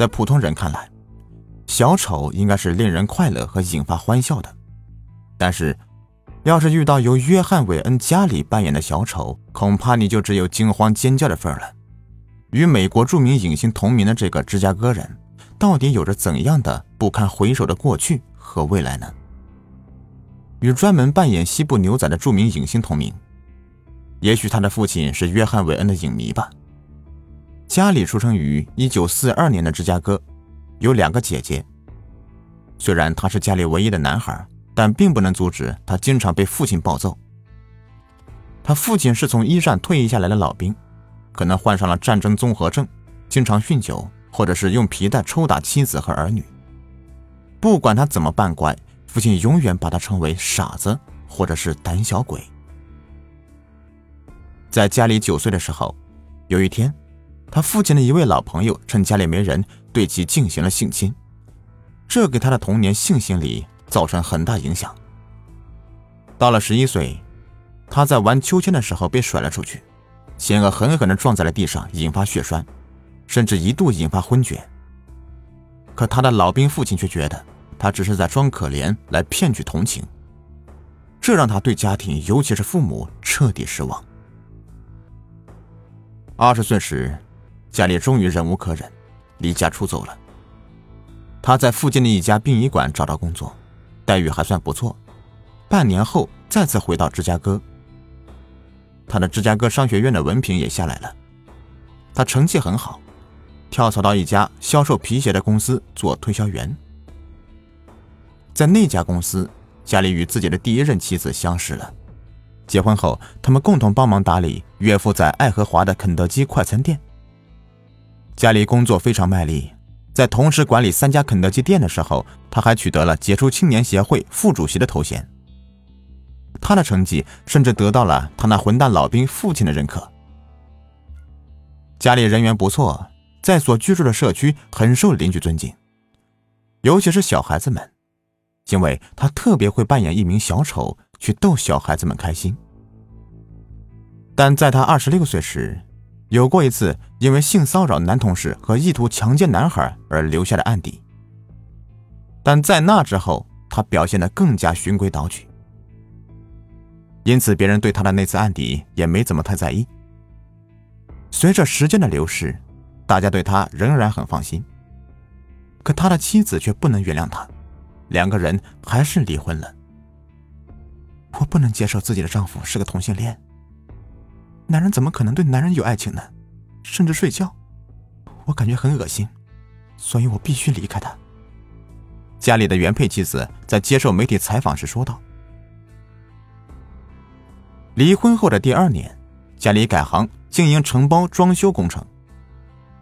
在普通人看来，小丑应该是令人快乐和引发欢笑的。但是，要是遇到由约翰·韦恩·加里扮演的小丑，恐怕你就只有惊慌尖叫的份儿了。与美国著名影星同名的这个芝加哥人，到底有着怎样的不堪回首的过去和未来呢？与专门扮演西部牛仔的著名影星同名，也许他的父亲是约翰·韦恩的影迷吧。家里出生于1942年的芝加哥，有两个姐姐。虽然他是家里唯一的男孩，但并不能阻止他经常被父亲暴揍。他父亲是从一战退役下来的老兵。可能患上了战争综合症，经常酗酒，或者是用皮带抽打妻子和儿女。不管他怎么扮乖，父亲永远把他称为傻子或者是胆小鬼。在家里九岁的时候，有一天，他父亲的一位老朋友趁家里没人，对其进行了性侵，这给他的童年性心理造成很大影响。到了十一岁，他在玩秋千的时候被甩了出去。险恶狠狠地撞在了地上，引发血栓，甚至一度引发昏厥。可他的老兵父亲却觉得他只是在装可怜来骗取同情，这让他对家庭，尤其是父母彻底失望。二十岁时，家里终于忍无可忍，离家出走了。他在附近的一家殡仪馆找到工作，待遇还算不错。半年后，再次回到芝加哥。他的芝加哥商学院的文凭也下来了，他成绩很好，跳槽到一家销售皮鞋的公司做推销员。在那家公司，家里与自己的第一任妻子相识了。结婚后，他们共同帮忙打理岳父在爱荷华的肯德基快餐店。家里工作非常卖力，在同时管理三家肯德基店的时候，他还取得了杰出青年协会副主席的头衔。他的成绩甚至得到了他那混蛋老兵父亲的认可。家里人缘不错，在所居住的社区很受邻居尊敬，尤其是小孩子们，因为他特别会扮演一名小丑去逗小孩子们开心。但在他二十六岁时，有过一次因为性骚扰男同事和意图强奸男孩而留下的案底。但在那之后，他表现得更加循规蹈矩。因此，别人对他的那次案底也没怎么太在意。随着时间的流逝，大家对他仍然很放心。可他的妻子却不能原谅他，两个人还是离婚了。我不能接受自己的丈夫是个同性恋。男人怎么可能对男人有爱情呢？甚至睡觉，我感觉很恶心，所以我必须离开他。家里的原配妻子在接受媒体采访时说道。离婚后的第二年，家里改行经营承包装修工程。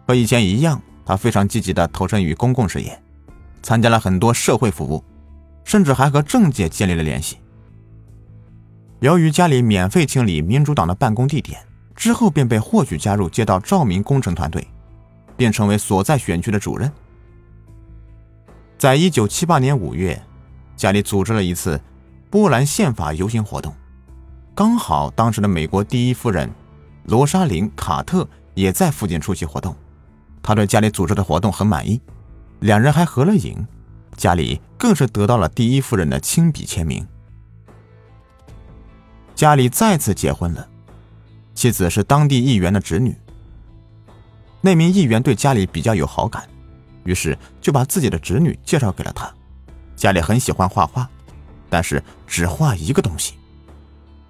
和以前一样，他非常积极地投身于公共事业，参加了很多社会服务，甚至还和政界建立了联系。由于家里免费清理民主党的办公地点，之后便被获取加入街道照明工程团队，并成为所在选区的主任。在一九七八年五月，家里组织了一次波兰宪法游行活动。刚好当时的美国第一夫人罗莎琳·卡特也在附近出席活动，他对家里组织的活动很满意，两人还合了影，家里更是得到了第一夫人的亲笔签名。家里再次结婚了，妻子是当地议员的侄女。那名议员对家里比较有好感，于是就把自己的侄女介绍给了他。家里很喜欢画画，但是只画一个东西。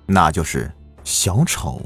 那就是小丑。